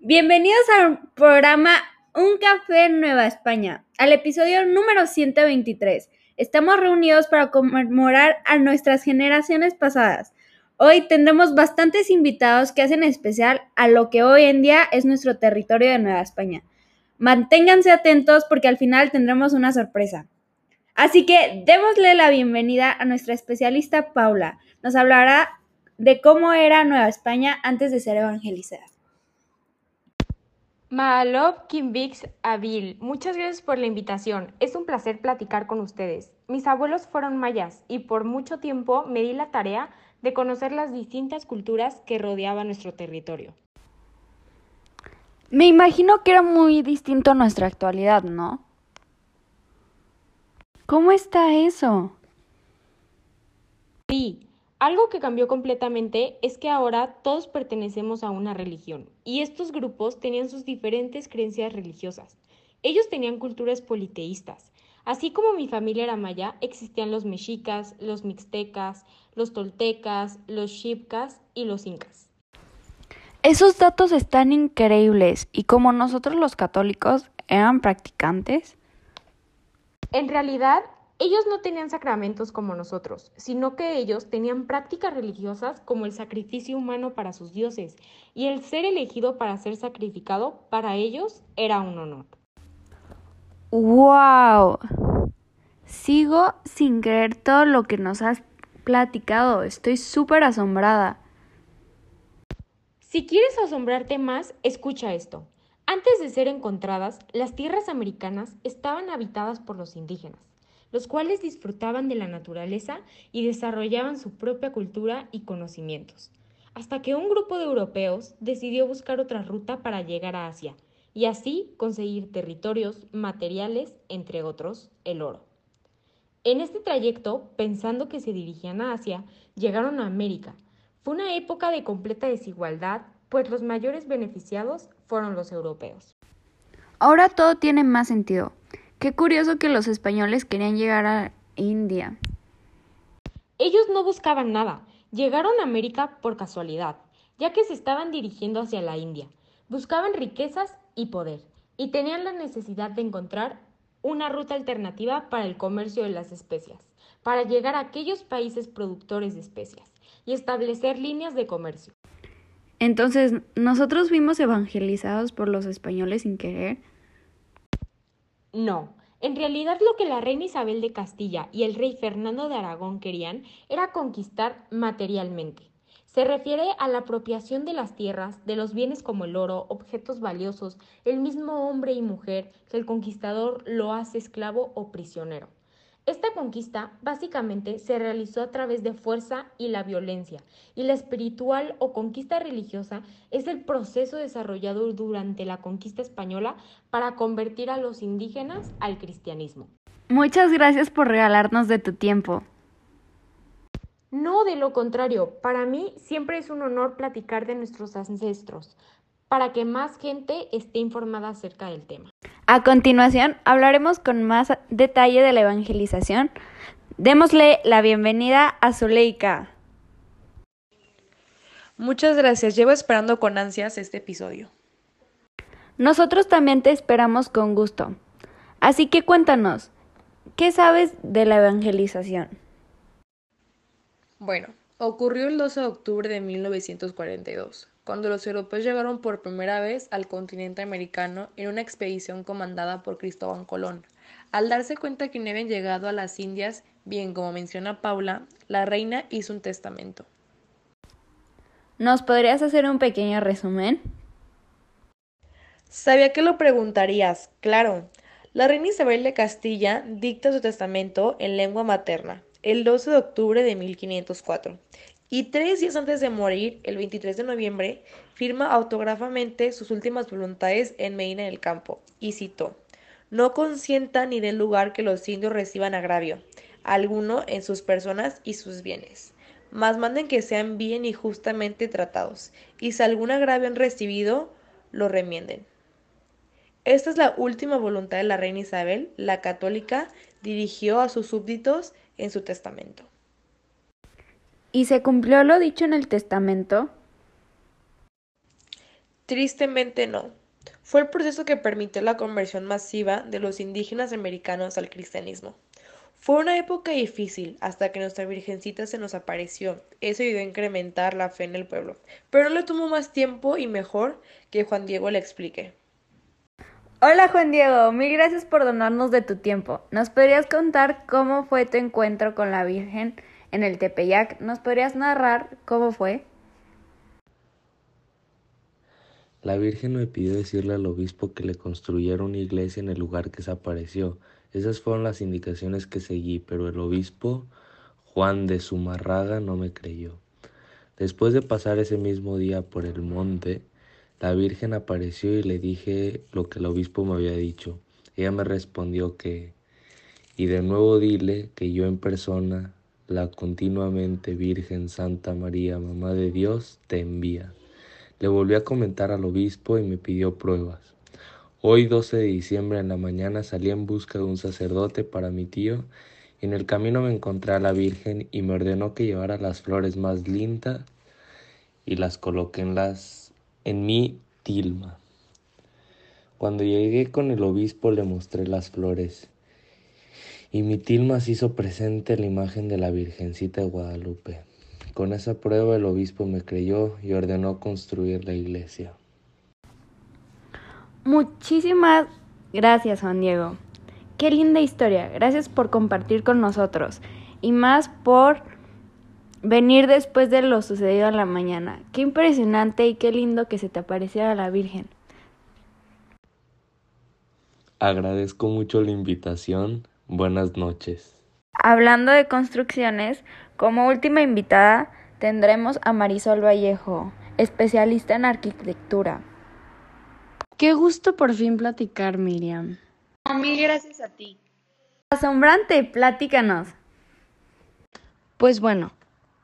Bienvenidos al programa Un Café en Nueva España, al episodio número 123. Estamos reunidos para conmemorar a nuestras generaciones pasadas. Hoy tendremos bastantes invitados que hacen especial a lo que hoy en día es nuestro territorio de Nueva España. Manténganse atentos porque al final tendremos una sorpresa. Así que démosle la bienvenida a nuestra especialista Paula. Nos hablará de cómo era Nueva España antes de ser evangelizada. Maalov Kimbix Avil, muchas gracias por la invitación. Es un placer platicar con ustedes. Mis abuelos fueron mayas y por mucho tiempo me di la tarea de conocer las distintas culturas que rodeaban nuestro territorio. Me imagino que era muy distinto a nuestra actualidad, ¿no? ¿Cómo está eso? Sí, algo que cambió completamente es que ahora todos pertenecemos a una religión y estos grupos tenían sus diferentes creencias religiosas. Ellos tenían culturas politeístas. Así como mi familia era maya, existían los mexicas, los mixtecas, los toltecas, los xipcas y los incas. Esos datos están increíbles y como nosotros los católicos eran practicantes. En realidad, ellos no tenían sacramentos como nosotros, sino que ellos tenían prácticas religiosas como el sacrificio humano para sus dioses, y el ser elegido para ser sacrificado para ellos era un honor. ¡Wow! Sigo sin creer todo lo que nos has platicado. Estoy súper asombrada. Si quieres asombrarte más, escucha esto. Antes de ser encontradas, las tierras americanas estaban habitadas por los indígenas los cuales disfrutaban de la naturaleza y desarrollaban su propia cultura y conocimientos, hasta que un grupo de europeos decidió buscar otra ruta para llegar a Asia y así conseguir territorios, materiales, entre otros, el oro. En este trayecto, pensando que se dirigían a Asia, llegaron a América. Fue una época de completa desigualdad, pues los mayores beneficiados fueron los europeos. Ahora todo tiene más sentido. Qué curioso que los españoles querían llegar a India. Ellos no buscaban nada, llegaron a América por casualidad, ya que se estaban dirigiendo hacia la India. Buscaban riquezas y poder, y tenían la necesidad de encontrar una ruta alternativa para el comercio de las especias, para llegar a aquellos países productores de especias y establecer líneas de comercio. Entonces, ¿nosotros fuimos evangelizados por los españoles sin querer? No, en realidad lo que la reina Isabel de Castilla y el rey Fernando de Aragón querían era conquistar materialmente. Se refiere a la apropiación de las tierras, de los bienes como el oro, objetos valiosos, el mismo hombre y mujer que el conquistador lo hace esclavo o prisionero. Esta conquista básicamente se realizó a través de fuerza y la violencia, y la espiritual o conquista religiosa es el proceso desarrollado durante la conquista española para convertir a los indígenas al cristianismo. Muchas gracias por regalarnos de tu tiempo. No, de lo contrario, para mí siempre es un honor platicar de nuestros ancestros, para que más gente esté informada acerca del tema. A continuación, hablaremos con más detalle de la evangelización. Démosle la bienvenida a Zuleika. Muchas gracias, llevo esperando con ansias este episodio. Nosotros también te esperamos con gusto. Así que cuéntanos, ¿qué sabes de la evangelización? Bueno, ocurrió el 12 de octubre de 1942 cuando los europeos llegaron por primera vez al continente americano en una expedición comandada por Cristóbal Colón. Al darse cuenta que no habían llegado a las Indias, bien como menciona Paula, la reina hizo un testamento. ¿Nos podrías hacer un pequeño resumen? Sabía que lo preguntarías, claro. La reina Isabel de Castilla dicta su testamento en lengua materna el 12 de octubre de 1504 y tres días antes de morir, el 23 de noviembre, firma autógrafamente sus últimas voluntades en Medina del Campo, y citó, no consienta ni den lugar que los indios reciban agravio alguno en sus personas y sus bienes, mas manden que sean bien y justamente tratados, y si algún agravio han recibido, lo remienden. Esta es la última voluntad de la reina Isabel, la católica, dirigió a sus súbditos en su testamento. ¿Y se cumplió lo dicho en el testamento? Tristemente no. Fue el proceso que permitió la conversión masiva de los indígenas americanos al cristianismo. Fue una época difícil hasta que nuestra Virgencita se nos apareció. Eso ayudó a incrementar la fe en el pueblo. Pero no le tomó más tiempo y mejor que Juan Diego le explique. Hola Juan Diego, mil gracias por donarnos de tu tiempo. ¿Nos podrías contar cómo fue tu encuentro con la Virgen en el Tepeyac? ¿Nos podrías narrar cómo fue? La Virgen me pidió decirle al obispo que le construyera una iglesia en el lugar que se apareció. Esas fueron las indicaciones que seguí, pero el obispo Juan de Zumarraga no me creyó. Después de pasar ese mismo día por el monte, la Virgen apareció y le dije lo que el obispo me había dicho. Ella me respondió que, y de nuevo dile que yo en persona, la continuamente Virgen Santa María, Mamá de Dios, te envía. Le volví a comentar al obispo y me pidió pruebas. Hoy 12 de diciembre en la mañana salí en busca de un sacerdote para mi tío en el camino me encontré a la Virgen y me ordenó que llevara las flores más lindas y las coloqué en, las, en mi tilma. Cuando llegué con el obispo le mostré las flores y mi tilma se hizo presente la imagen de la Virgencita de Guadalupe. Con esa prueba el obispo me creyó y ordenó construir la iglesia. Muchísimas gracias, Juan Diego. Qué linda historia. Gracias por compartir con nosotros y más por venir después de lo sucedido en la mañana. Qué impresionante y qué lindo que se te apareciera la Virgen. Agradezco mucho la invitación. Buenas noches. Hablando de construcciones, como última invitada tendremos a Marisol Vallejo, especialista en arquitectura. Qué gusto por fin platicar, Miriam. Mil gracias a ti. Asombrante, platícanos. Pues bueno,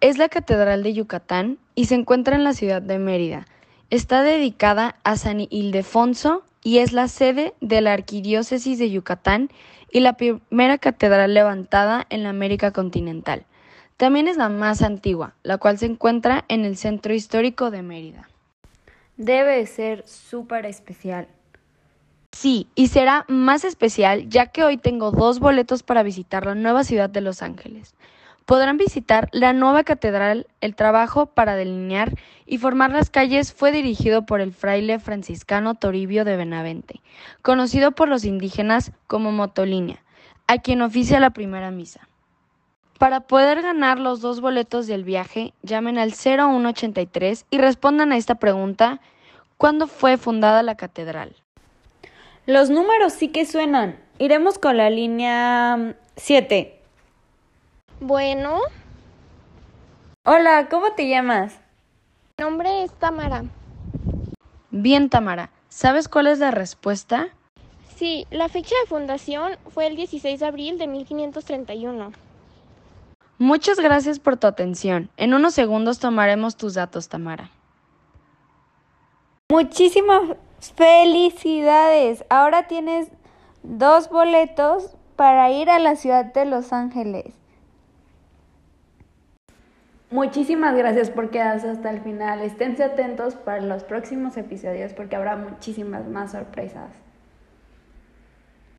es la Catedral de Yucatán y se encuentra en la ciudad de Mérida. Está dedicada a San Ildefonso y es la sede de la Arquidiócesis de Yucatán y la primera catedral levantada en la América continental. También es la más antigua, la cual se encuentra en el centro histórico de Mérida. Debe ser súper especial. Sí, y será más especial ya que hoy tengo dos boletos para visitar la nueva ciudad de Los Ángeles. Podrán visitar la nueva catedral. El trabajo para delinear y formar las calles fue dirigido por el fraile franciscano Toribio de Benavente, conocido por los indígenas como Motolinia, a quien oficia la primera misa. Para poder ganar los dos boletos del viaje, llamen al 0183 y respondan a esta pregunta, ¿cuándo fue fundada la catedral? Los números sí que suenan. Iremos con la línea 7. Bueno. Hola, ¿cómo te llamas? Mi nombre es Tamara. Bien, Tamara. ¿Sabes cuál es la respuesta? Sí, la fecha de fundación fue el 16 de abril de 1531. Muchas gracias por tu atención. En unos segundos tomaremos tus datos, Tamara. Muchísimas felicidades. Ahora tienes dos boletos para ir a la ciudad de Los Ángeles. Muchísimas gracias por quedarse hasta el final. Esténse atentos para los próximos episodios porque habrá muchísimas más sorpresas.